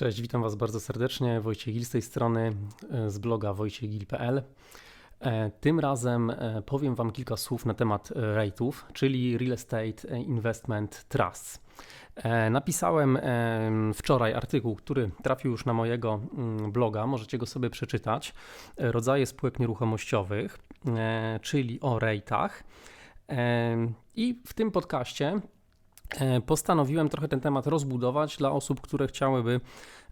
Cześć, witam Was bardzo serdecznie. Wojciech Gil z tej strony, e, z bloga wojciechgil.pl. E, tym razem e, powiem Wam kilka słów na temat REITów, czyli Real Estate Investment Trusts. Napisałem wczoraj artykuł, który trafił już na mojego mm, bloga, możecie go sobie przeczytać. Rodzaje spółek nieruchomościowych, czyli o REITach. I w tym podcaście postanowiłem trochę ten temat rozbudować dla osób, które chciałyby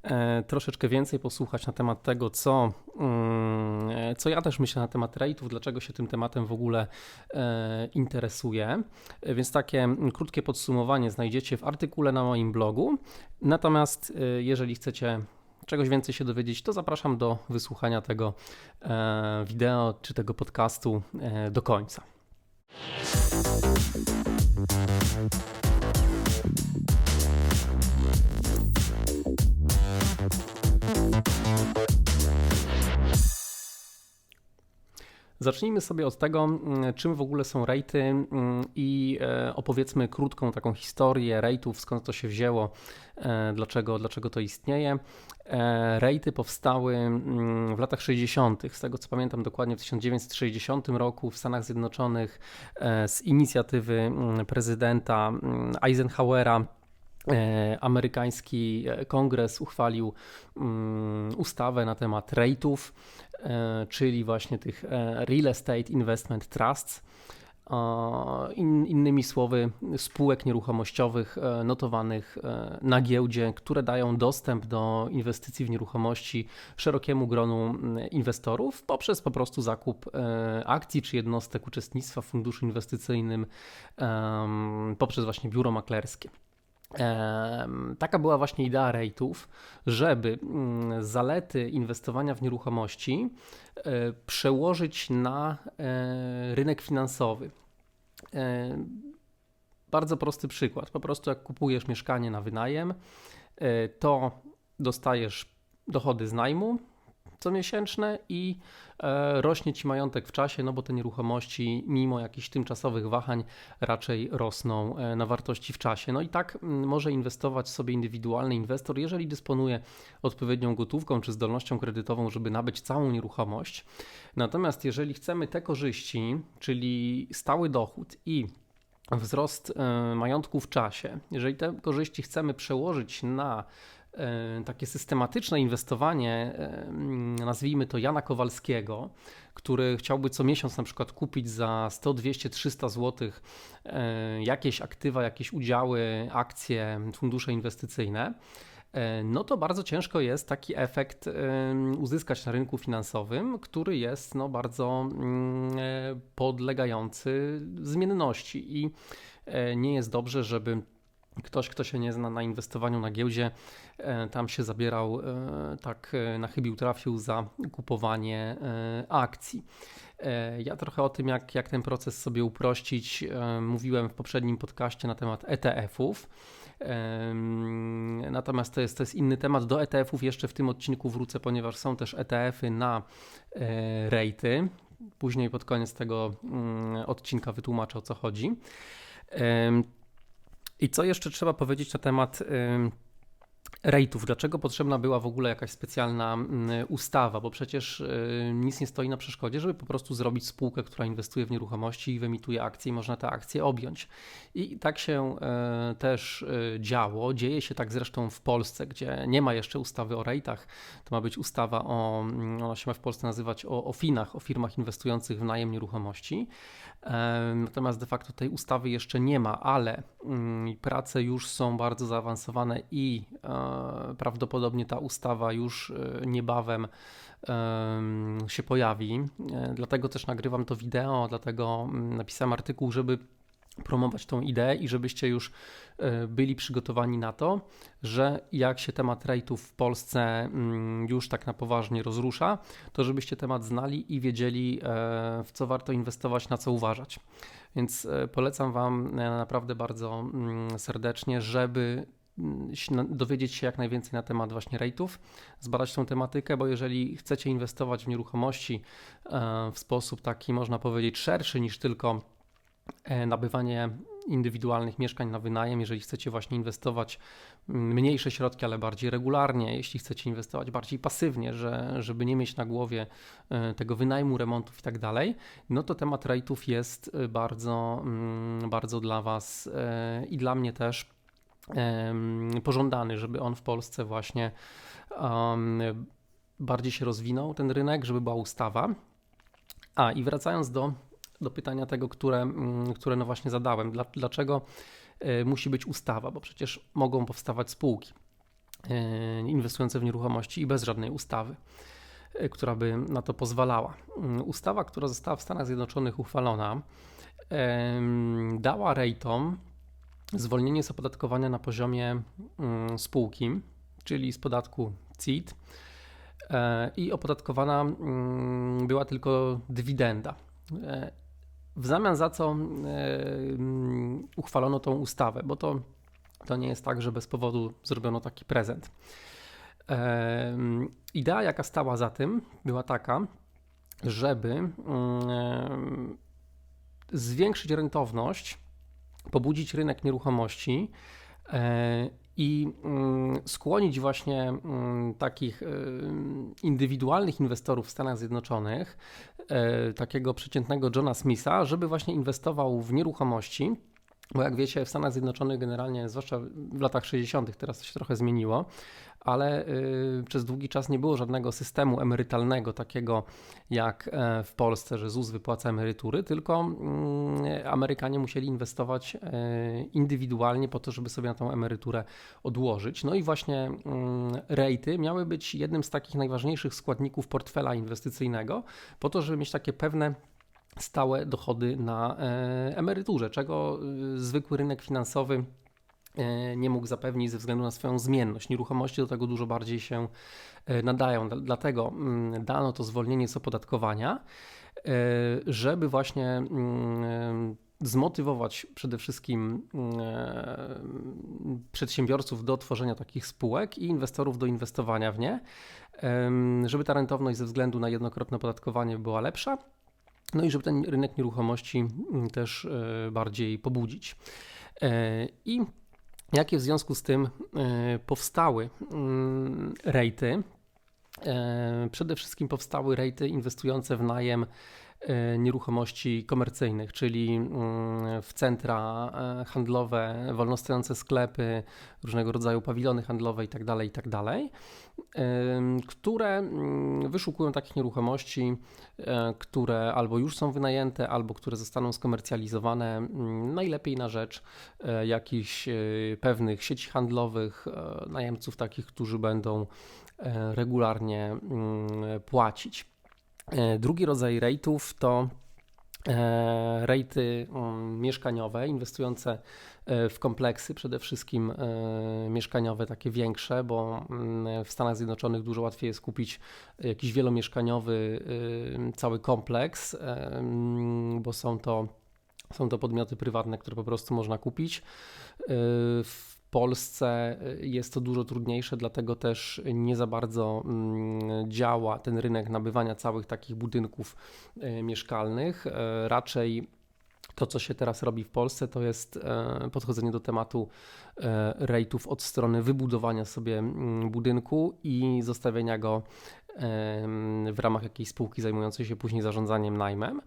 e, troszeczkę więcej posłuchać na temat tego, co, mm, e, co ja też myślę na temat rate'ów, dlaczego się tym tematem w ogóle interesuję. Więc takie krótkie podsumowanie znajdziecie w artykule na moim blogu. Natomiast jeżeli chcecie czegoś więcej się dowiedzieć, to zapraszam do wysłuchania tego wideo czy tego podcastu do końca. Zacznijmy sobie od tego, mm, czym w ogóle są rejty mm, i e, opowiedzmy krótką taką historię rejtów, skąd to się wzięło, e, dlaczego, dlaczego to istnieje. E, rejty powstały mm, w latach 60., z tego co pamiętam dokładnie w 1960 roku w Stanach Zjednoczonych z inicjatywy prezydenta Eisenhowera amerykański kongres uchwalił ustawę na temat rejtów. E, czyli właśnie tych e, Real Estate Investment Trusts. In, innymi słowy, spółek nieruchomościowych e, notowanych na giełdzie, które dają dostęp do inwestycji w nieruchomości szerokiemu gronu inwestorów poprzez po prostu zakup akcji czy jednostek uczestnictwa w funduszu inwestycyjnym poprzez właśnie biuro maklerskie. Taka była właśnie idea rejtów, żeby mm, zalety inwestowania w nieruchomości e, przełożyć na e, rynek finansowy. E, bardzo prosty przykład. Po prostu jak kupujesz mieszkanie na wynajem, to dostajesz dochody z najmu, comiesięczne i e, rośnie ci majątek w czasie, no bo te nieruchomości, mimo jakichś tymczasowych wahań, raczej rosną e, na wartości w czasie. No i tak może inwestować sobie indywidualny inwestor, jeżeli dysponuje odpowiednią gotówką czy zdolnością kredytową, żeby nabyć całą nieruchomość. Natomiast jeżeli chcemy te korzyści, czyli stały dochód i wzrost e, majątku w czasie, jeżeli te korzyści chcemy przełożyć na takie systematyczne inwestowanie, e, nazwijmy to Jana Kowalskiego, który chciałby co miesiąc na przykład kupić za 100, 200, 300 zł jakieś aktywa, jakieś udziały, akcje, fundusze inwestycyjne, e, no to bardzo ciężko jest taki efekt uzyskać na rynku finansowym, który jest no bardzo mm, podlegający zmienności i nie jest dobrze, żeby Ktoś, kto się nie zna na inwestowaniu na giełdzie, e, tam się zabierał, e, tak e, na chybił trafił za kupowanie akcji. Ja trochę o tym, jak, jak ten proces sobie uprościć, mówiłem w poprzednim podcaście na temat ETF-ów. Natomiast to jest, to jest inny temat. Do ETF-ów jeszcze w tym odcinku wrócę, ponieważ są też ETF-y na rejty. Później pod koniec tego mm, odcinka wytłumaczę o co chodzi. I co jeszcze trzeba powiedzieć na temat rejtów. Dlaczego potrzebna była w ogóle jakaś specjalna mm, ustawa? Bo przecież y, nic nie stoi na przeszkodzie, żeby po prostu zrobić spółkę, która inwestuje w nieruchomości i wyemituje akcje i można te akcje objąć. I tak się e, też e, działo. Dzieje się tak zresztą w Polsce, gdzie nie ma jeszcze ustawy o rejtach. To ma być ustawa o, mm, ona się ma w Polsce nazywać o, o FINach, o firmach inwestujących w najem nieruchomości. E, natomiast de facto tej ustawy jeszcze nie ma, ale mm, prace już są bardzo zaawansowane i prawdopodobnie ta ustawa już e, niebawem się pojawi. E, dlatego też nagrywam to wideo, dlatego mm, napisałem artykuł, żeby promować tą ideę i żebyście już e, byli przygotowani na to, że jak się temat rejtów w Polsce mm, już tak na poważnie rozrusza, to żebyście temat znali i wiedzieli, w co warto inwestować, na co uważać. Więc polecam Wam naprawdę bardzo mm, serdecznie, żeby dowiedzieć się jak najwięcej na temat właśnie rate'ów, zbadać tą tematykę, bo jeżeli chcecie inwestować w nieruchomości e, w sposób taki, można powiedzieć, szerszy niż tylko e, nabywanie indywidualnych mieszkań na wynajem, jeżeli chcecie właśnie inwestować mm, mniejsze środki, ale bardziej regularnie, jeśli chcecie inwestować bardziej pasywnie, że, żeby nie mieć na głowie e, tego wynajmu, remontów i tak dalej, no to temat rate'ów jest bardzo, mm, bardzo dla Was i dla mnie też pożądany, żeby on w Polsce właśnie bardziej się rozwinął, ten rynek, żeby była ustawa. A i wracając do do pytania tego, które, mm, które no właśnie zadałem. Dlaczego e, musi być ustawa? Bo przecież mogą powstawać spółki e, inwestujące w nieruchomości i bez żadnej ustawy, e, która by na to pozwalała. Mm, ustawa, która została w Stanach Zjednoczonych uchwalona, dała rejtom zwolnienie z opodatkowania na poziomie mm, spółki, czyli z podatku CIT i opodatkowana była tylko dywidenda. W zamian za co e, mm, uchwalono tą ustawę, bo to, to nie jest tak, że bez powodu zrobiono taki prezent. E, idea, jaka stała za tym, była taka, żeby mm, e, zwiększyć rentowność, pobudzić rynek nieruchomości i mm, skłonić właśnie mm, takich y, indywidualnych inwestorów w Stanach Zjednoczonych, e, takiego przeciętnego Johna Smitha, żeby właśnie inwestował w nieruchomości. Bo jak wiecie, w Stanach Zjednoczonych generalnie, zwłaszcza w latach 60., teraz to się trochę zmieniło, ale y, przez długi czas nie było żadnego systemu emerytalnego takiego jak e, w Polsce, że ZUS wypłaca emerytury, tylko mm, Amerykanie musieli inwestować e, indywidualnie po to, żeby sobie na tą emeryturę odłożyć. No i właśnie mm, rejty miały być jednym z takich najważniejszych składników portfela inwestycyjnego, po to, żeby mieć takie pewne stałe dochody na e, emeryturze, czego y, zwykły rynek finansowy E, nie mógł zapewnić ze względu na swoją zmienność. Nieruchomości do tego dużo bardziej się e, nadają, dlatego mm, dano to zwolnienie z opodatkowania, żeby właśnie mm, zmotywować przede wszystkim mm, przedsiębiorców do tworzenia takich spółek i inwestorów do inwestowania w nie, żeby ta rentowność ze względu na jednokrotne opodatkowanie była lepsza, no i żeby ten rynek nieruchomości też bardziej pobudzić. I Jakie w związku z tym e, powstały mm, rejty? E, przede wszystkim powstały rejty inwestujące w najem E, nieruchomości komercyjnych, czyli mm, w centra e, handlowe, wolnostojące sklepy, różnego rodzaju pawilony handlowe itd., tak itd., tak które mm, wyszukują takich nieruchomości, które albo już są wynajęte, albo które zostaną skomercjalizowane mm, najlepiej na rzecz jakichś pewnych sieci handlowych, najemców takich, którzy będą regularnie płacić. E, drugi rodzaj rate'ów to e, rejty mm, mieszkaniowe, inwestujące e, w kompleksy, przede wszystkim mieszkaniowe, takie większe, bo mm, w Stanach Zjednoczonych dużo łatwiej jest kupić jakiś wielomieszkaniowy cały kompleks, mm, bo są to, są to podmioty prywatne, które po prostu można kupić. W Polsce y, jest to dużo trudniejsze, dlatego też nie za bardzo mm, działa ten rynek nabywania całych takich budynków y, mieszkalnych. Y, raczej to, co się teraz robi w Polsce, to jest podchodzenie do tematu rejtów od strony wybudowania sobie mm, budynku i zostawienia go w ramach jakiejś spółki zajmującej się później zarządzaniem najmem.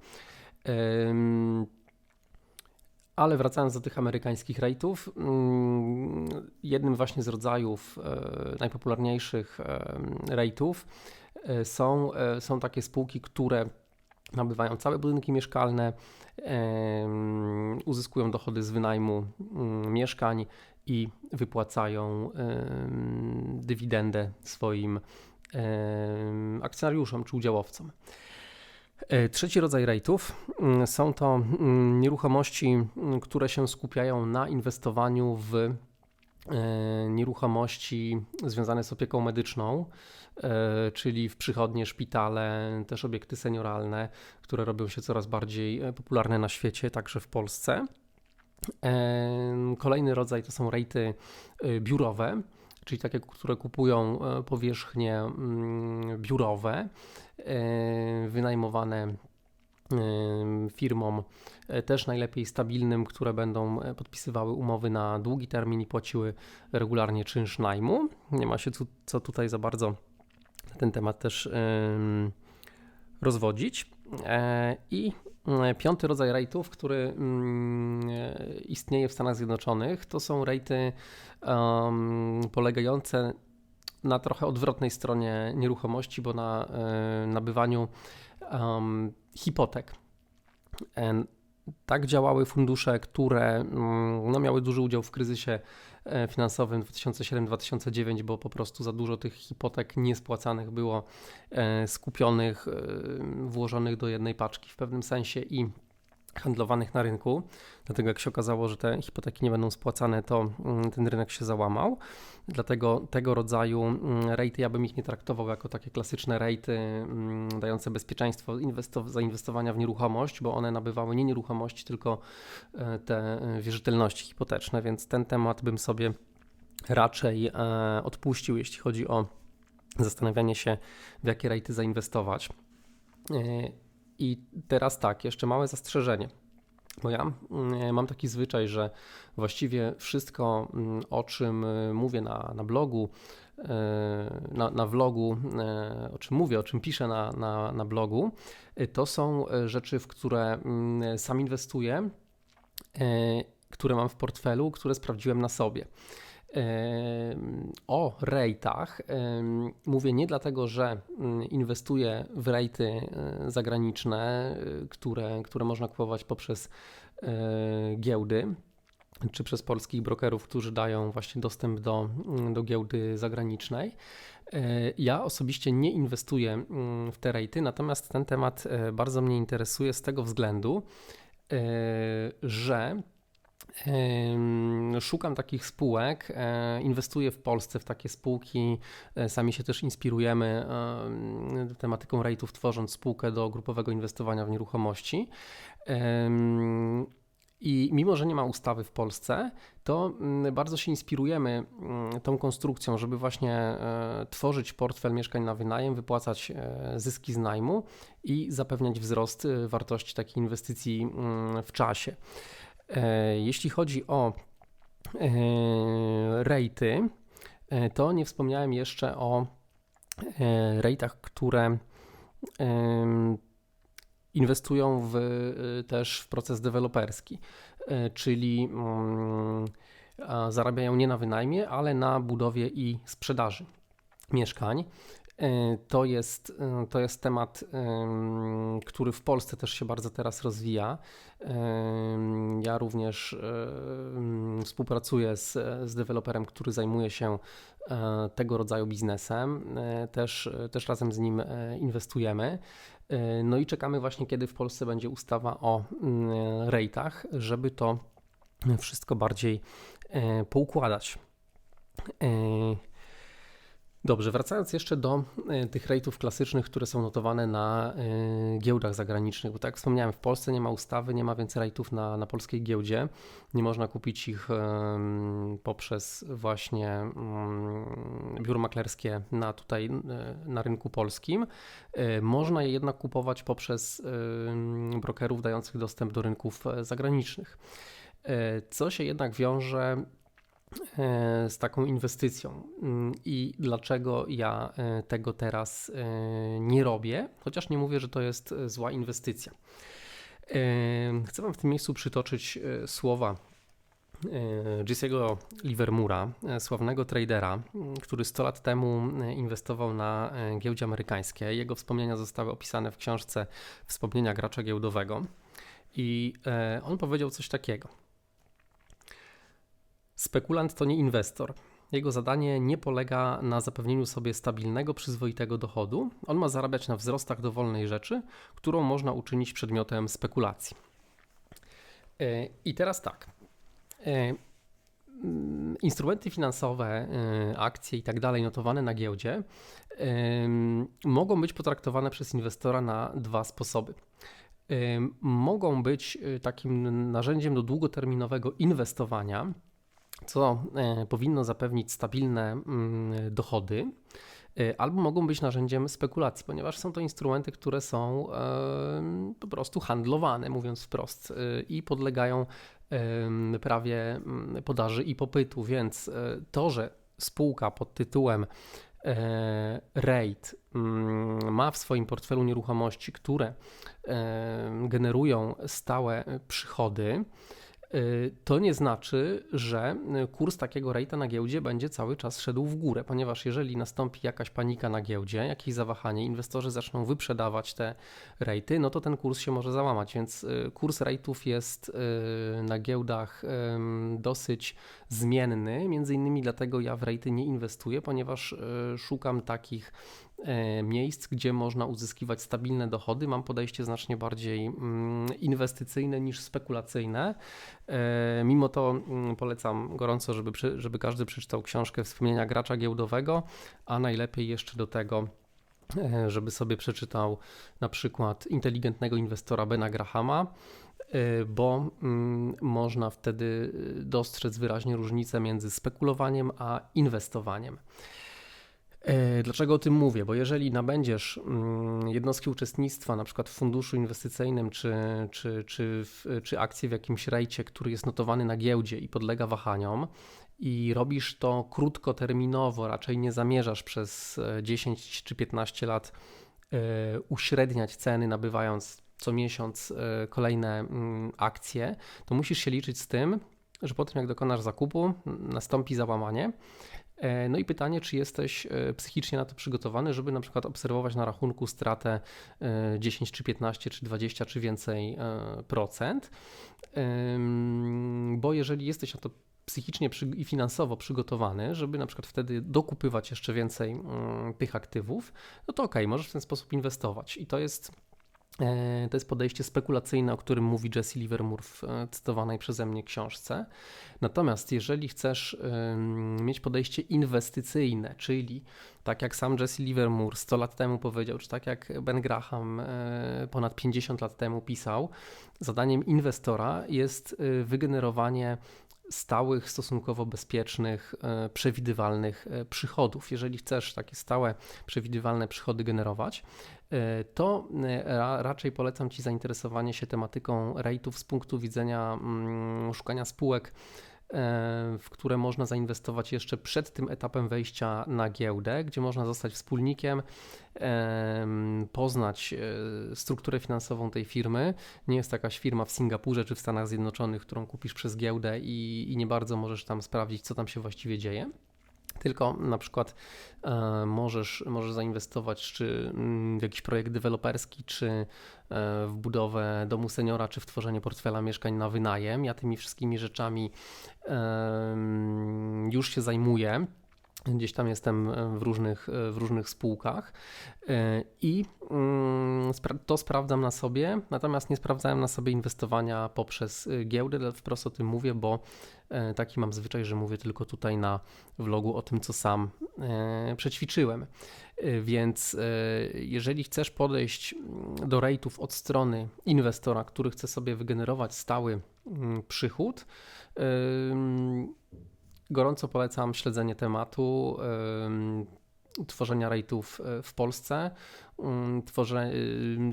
Ale wracając do tych amerykańskich rate'ów, mm, jednym właśnie z rodzajów e, najpopularniejszych e, rate'ów e, są, są takie spółki, które nabywają całe budynki mieszkalne, uzyskują dochody z wynajmu mm, mieszkań i wypłacają dywidendę swoim akcjonariuszom czy udziałowcom. E, trzeci rodzaj rejtów mm, są to mm, nieruchomości, mm, które się skupiają na inwestowaniu w e, nieruchomości związane z opieką medyczną, e, czyli w przychodnie, szpitale, też obiekty senioralne, które robią się coraz bardziej popularne na świecie, także w Polsce. Kolejny rodzaj to są rejty biurowe, czyli takie, które kupują powierzchnie biurowe wynajmowane firmom też najlepiej stabilnym, które będą podpisywały umowy na długi termin i płaciły regularnie czynsz najmu. Nie ma się co tutaj za bardzo ten temat też rozwodzić. I E, piąty rodzaj rate'ów, który mm, e, istnieje w Stanach Zjednoczonych, to są um, polegające na trochę odwrotnej stronie nieruchomości, bo na y, nabywaniu um, hipotek. Tak działały fundusze, które mm, no, miały duży udział w kryzysie E, finansowym 2007-2009, bo po prostu za dużo tych hipotek niespłacanych było e, skupionych, e, włożonych do jednej paczki w pewnym sensie i handlowanych na rynku. Dlatego jak się okazało, że te hipoteki nie będą spłacane, to mm, ten rynek się załamał. Dlatego tego rodzaju mm, rejty ja bym ich nie traktował jako takie klasyczne rejty mm, dające bezpieczeństwo zainwestowania w nieruchomość, bo one nabywały nie nieruchomości, tylko e, te e, wierzytelności hipoteczne, więc ten temat bym sobie raczej e, odpuścił, jeśli chodzi o zastanawianie się, w jakie rejty zainwestować. I teraz tak, jeszcze małe zastrzeżenie. Bo ja mm, mam taki zwyczaj, że właściwie wszystko, mm, o czym y, mówię na, na blogu, y, na, na vlogu, y, o czym mówię, o czym piszę na, na, na blogu, to są rzeczy, w które mm, sam inwestuję, które mam w portfelu, które sprawdziłem na sobie. O rejtach mówię nie dlatego, że mm, inwestuję w rejty e, zagraniczne, e, które, które można kupować poprzez e, giełdy czy przez polskich brokerów, którzy dają właśnie dostęp do, mm, do giełdy zagranicznej. Ja osobiście nie inwestuję mm, w te rejty, natomiast ten temat bardzo mnie interesuje z tego względu, że Szukam takich spółek, e, inwestuję w Polsce w takie spółki, e, sami się też inspirujemy tematyką rate'ów, tworząc spółkę do grupowego inwestowania w nieruchomości. I mimo, że nie ma ustawy w Polsce, to mm, bardzo się inspirujemy mm, tą konstrukcją, żeby właśnie e, tworzyć portfel mieszkań na wynajem, wypłacać zyski z najmu i zapewniać wzrost wartości takiej inwestycji mm, w czasie. E, jeśli chodzi o e, rejty, e, to nie wspomniałem jeszcze o rejtach, które inwestują w, też w proces deweloperski, czyli mm, zarabiają nie na wynajmie, ale na budowie i sprzedaży mieszkań. E, to jest, e, to jest temat, który w Polsce też się bardzo teraz rozwija. Ja również współpracuję z, z deweloperem, który zajmuje się e, tego rodzaju biznesem. Też, też razem z nim inwestujemy. No i czekamy właśnie, kiedy w Polsce będzie ustawa o rejtach, żeby to wszystko bardziej poukładać. Dobrze, wracając jeszcze do e, tych rate'ów klasycznych, które są notowane na e, giełdach zagranicznych, bo tak jak wspomniałem, w Polsce nie ma ustawy, nie ma więcej rate'ów na, na polskiej giełdzie. Nie można kupić ich poprzez właśnie mm, biuro maklerskie na tutaj e, na rynku polskim. Można je jednak kupować poprzez brokerów dających dostęp do rynków zagranicznych. Co się jednak wiąże z taką inwestycją mm, i dlaczego ja e, tego teraz e, nie robię, chociaż nie mówię, że to jest zła inwestycja. Chcę Wam w tym miejscu przytoczyć słowa Jesse'ego Livermura, sławnego tradera, który 100 lat temu inwestował na giełdzie amerykańskiej. Jego wspomnienia zostały opisane w książce Wspomnienia gracza giełdowego. I on powiedział coś takiego. Spekulant to nie inwestor. Jego zadanie nie polega na zapewnieniu sobie stabilnego, przyzwoitego dochodu. On ma zarabiać na wzrostach dowolnej rzeczy, którą można uczynić przedmiotem spekulacji. E, I teraz tak. E, mm, instrumenty finansowe, e, akcje i tak dalej notowane na giełdzie mogą być potraktowane przez inwestora na dwa sposoby. Mogą być takim narzędziem do długoterminowego inwestowania, co e, powinno zapewnić stabilne mm, dochody. albo mogą być narzędziem spekulacji, ponieważ są to instrumenty, które są po prostu handlowane, mówiąc wprost, i podlegają prawie mm, podaży i popytu, więc to, że spółka pod tytułem E, REIT mm, ma w swoim portfelu nieruchomości, które e, generują stałe przychody, to nie znaczy, że kurs takiego rejta na giełdzie będzie cały czas szedł w górę, ponieważ jeżeli nastąpi jakaś panika na giełdzie, jakieś zawahanie, inwestorzy zaczną wyprzedawać te rejty, no to ten kurs się może załamać, więc y, kurs rejtów jest y, na giełdach dosyć zmienny, między innymi dlatego ja w rejty nie inwestuję, ponieważ szukam takich miejsc, gdzie można uzyskiwać stabilne dochody. Mam podejście znacznie bardziej mm, inwestycyjne niż spekulacyjne. E, mimo to mm, polecam gorąco, żeby, żeby każdy przeczytał książkę Wspomnienia gracza giełdowego, a najlepiej jeszcze do tego e, żeby sobie przeczytał na przykład inteligentnego inwestora Bena Grahama, bo mm, można wtedy dostrzec wyraźnie różnicę między spekulowaniem a inwestowaniem. E, dlaczego o tym mówię? Bo jeżeli nabędziesz mm, jednostki uczestnictwa, na przykład w funduszu inwestycyjnym, czy, czy, czy, czy w jakimś rejcie, który jest notowany na giełdzie i podlega wahaniom, i robisz to krótkoterminowo, raczej nie zamierzasz przez 10 e, czy 15 lat e, uśredniać ceny, nabywając co miesiąc kolejne mm, akcje, to musisz się liczyć z tym, że po tym jak dokonasz zakupu, nastąpi załamanie no i pytanie, czy jesteś e, psychicznie na to przygotowany, żeby na przykład obserwować na rachunku stratę 10 e, czy 15 czy 20 czy więcej procent, bo jeżeli jesteś na to psychicznie i finansowo przygotowany, żeby na przykład wtedy dokupywać jeszcze więcej mm, tych aktywów, no to ok, możesz w ten sposób inwestować. I to jest E, to jest podejście spekulacyjne, o którym mówi Jesse Livermore w e, cytowanej przeze mnie książce. Natomiast jeżeli chcesz mieć podejście inwestycyjne, czyli tak jak sam Jesse Livermore 100 lat temu powiedział, czy tak jak Ben Graham e, ponad 50 lat temu pisał, zadaniem inwestora jest wygenerowanie stałych, stosunkowo bezpiecznych, przewidywalnych przychodów. Jeżeli chcesz takie stałe, przewidywalne przychody generować, E, to e, raczej polecam Ci zainteresowanie się tematyką rate'ów z punktu widzenia mm, szukania spółek, e, w które można zainwestować jeszcze przed tym etapem wejścia na giełdę, gdzie można zostać wspólnikiem, poznać strukturę finansową tej firmy. Nie jest jakaś firma w Singapurze czy w Stanach Zjednoczonych, którą kupisz przez giełdę i, i nie bardzo możesz tam sprawdzić, co tam się właściwie dzieje tylko na przykład e, możesz, możesz zainwestować czy mm, w jakiś projekt deweloperski, czy e, w budowę domu seniora, czy w tworzenie portfela mieszkań na wynajem. Ja tymi wszystkimi rzeczami już się zajmuję. Gdzieś tam jestem e, w różnych, e, w różnych spółkach e, i mm, to sprawdzam na sobie, natomiast nie sprawdzałem na sobie inwestowania poprzez giełdę, wprost o tym mówię, bo taki mam zwyczaj, że mówię tylko tutaj na vlogu o tym, co sam przećwiczyłem. Więc jeżeli chcesz podejść mm, do rejtów od strony inwestora, który chce sobie wygenerować stały mm, przychód, gorąco polecam śledzenie tematu tworzenia rejtów e, w Polsce, tworzenie,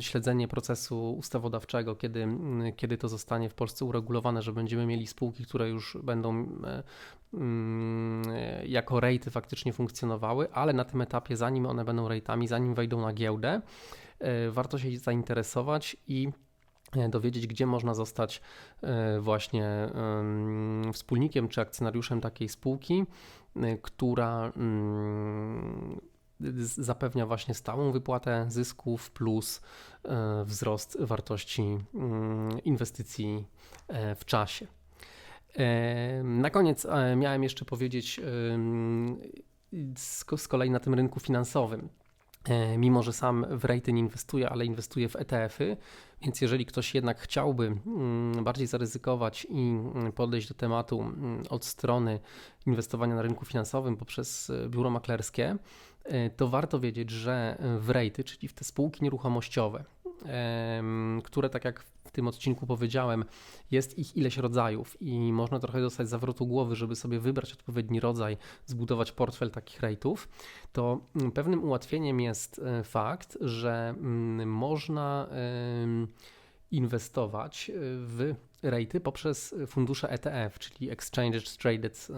śledzenie procesu ustawodawczego, kiedy, kiedy to zostanie w Polsce uregulowane, że będziemy mieli spółki, które już będą e, jako rejty faktycznie funkcjonowały, ale na tym etapie, zanim one będą rejtami, zanim wejdą na giełdę, e, warto się zainteresować i E, dowiedzieć, gdzie można zostać e, właśnie wspólnikiem czy akcjonariuszem takiej spółki, e, która mm, zapewnia właśnie stałą wypłatę zysków plus wzrost wartości mm, inwestycji w czasie. Na koniec miałem jeszcze powiedzieć z kolei na tym rynku finansowym. Mimo, że sam w rejty nie inwestuję, ale inwestuję w ETF-y, więc jeżeli ktoś jednak chciałby mm, bardziej zaryzykować i mm, podejść do tematu mm, od strony inwestowania na rynku finansowym poprzez e, biuro maklerskie, e, to warto wiedzieć, że w rejty, czyli w te spółki nieruchomościowe, które tak jak w tym odcinku powiedziałem, jest ich ileś rodzajów i można trochę dostać zawrotu głowy, żeby sobie wybrać odpowiedni rodzaj, zbudować portfel takich rate'ów, to mm, pewnym ułatwieniem jest e, fakt, że mm, można inwestować w rejty poprzez fundusze ETF, czyli Exchange Traded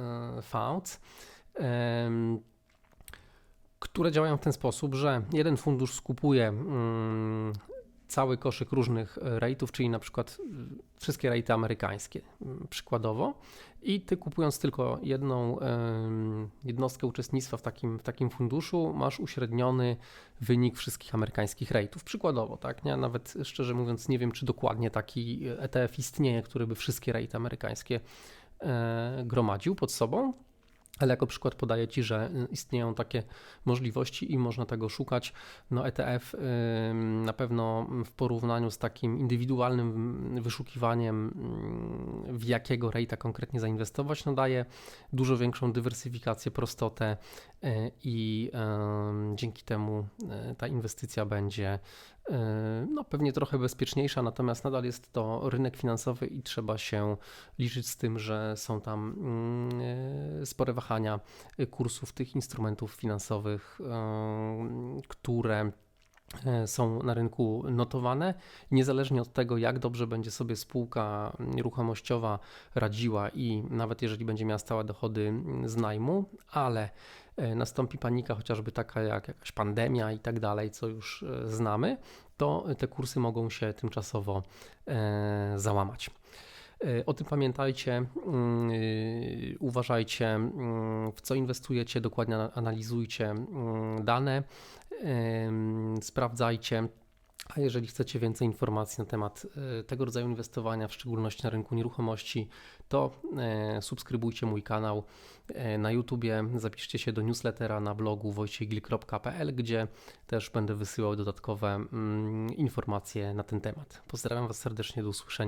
Funds które działają w ten sposób, że jeden fundusz skupuje mm, cały koszyk różnych rate'ów, czyli na przykład y, wszystkie rejty amerykańskie, mm, przykładowo, i ty kupując tylko jedną jednostkę uczestnictwa w takim, w takim funduszu, masz uśredniony wynik wszystkich amerykańskich rate'ów. Przykładowo, tak? Ja nawet szczerze mówiąc nie wiem, czy dokładnie taki ETF istnieje, który by wszystkie rejty amerykańskie e, gromadził pod sobą. Ale jako przykład podaję Ci, że y, istnieją takie możliwości i można tego szukać. No ETF na pewno w porównaniu z takim indywidualnym wyszukiwaniem, w jakiego rate'a konkretnie zainwestować, no daje dużo większą dywersyfikację, prostotę y, i dzięki temu y, ta inwestycja będzie no, pewnie trochę bezpieczniejsza, natomiast nadal jest to rynek finansowy i trzeba się liczyć z tym, że są tam e, spore wahania kursów tych instrumentów finansowych, e, które są na rynku notowane, niezależnie od tego, jak dobrze będzie sobie spółka nieruchomościowa radziła i nawet jeżeli będzie miała stałe dochody z najmu, ale E, nastąpi panika, chociażby taka jak jakaś pandemia i tak dalej, co już e, znamy, to te kursy mogą się tymczasowo e, załamać. O tym pamiętajcie, mm, uważajcie, mm, w co inwestujecie, dokładnie analizujcie dane, sprawdzajcie a jeżeli chcecie więcej informacji na temat tego rodzaju inwestowania, w szczególności na rynku nieruchomości, to subskrybujcie mój kanał na YouTubie, zapiszcie się do newslettera na blogu wojciechgil.pl, gdzie też będę wysyłał dodatkowe mm, informacje na ten temat. Pozdrawiam Was serdecznie, do usłyszenia.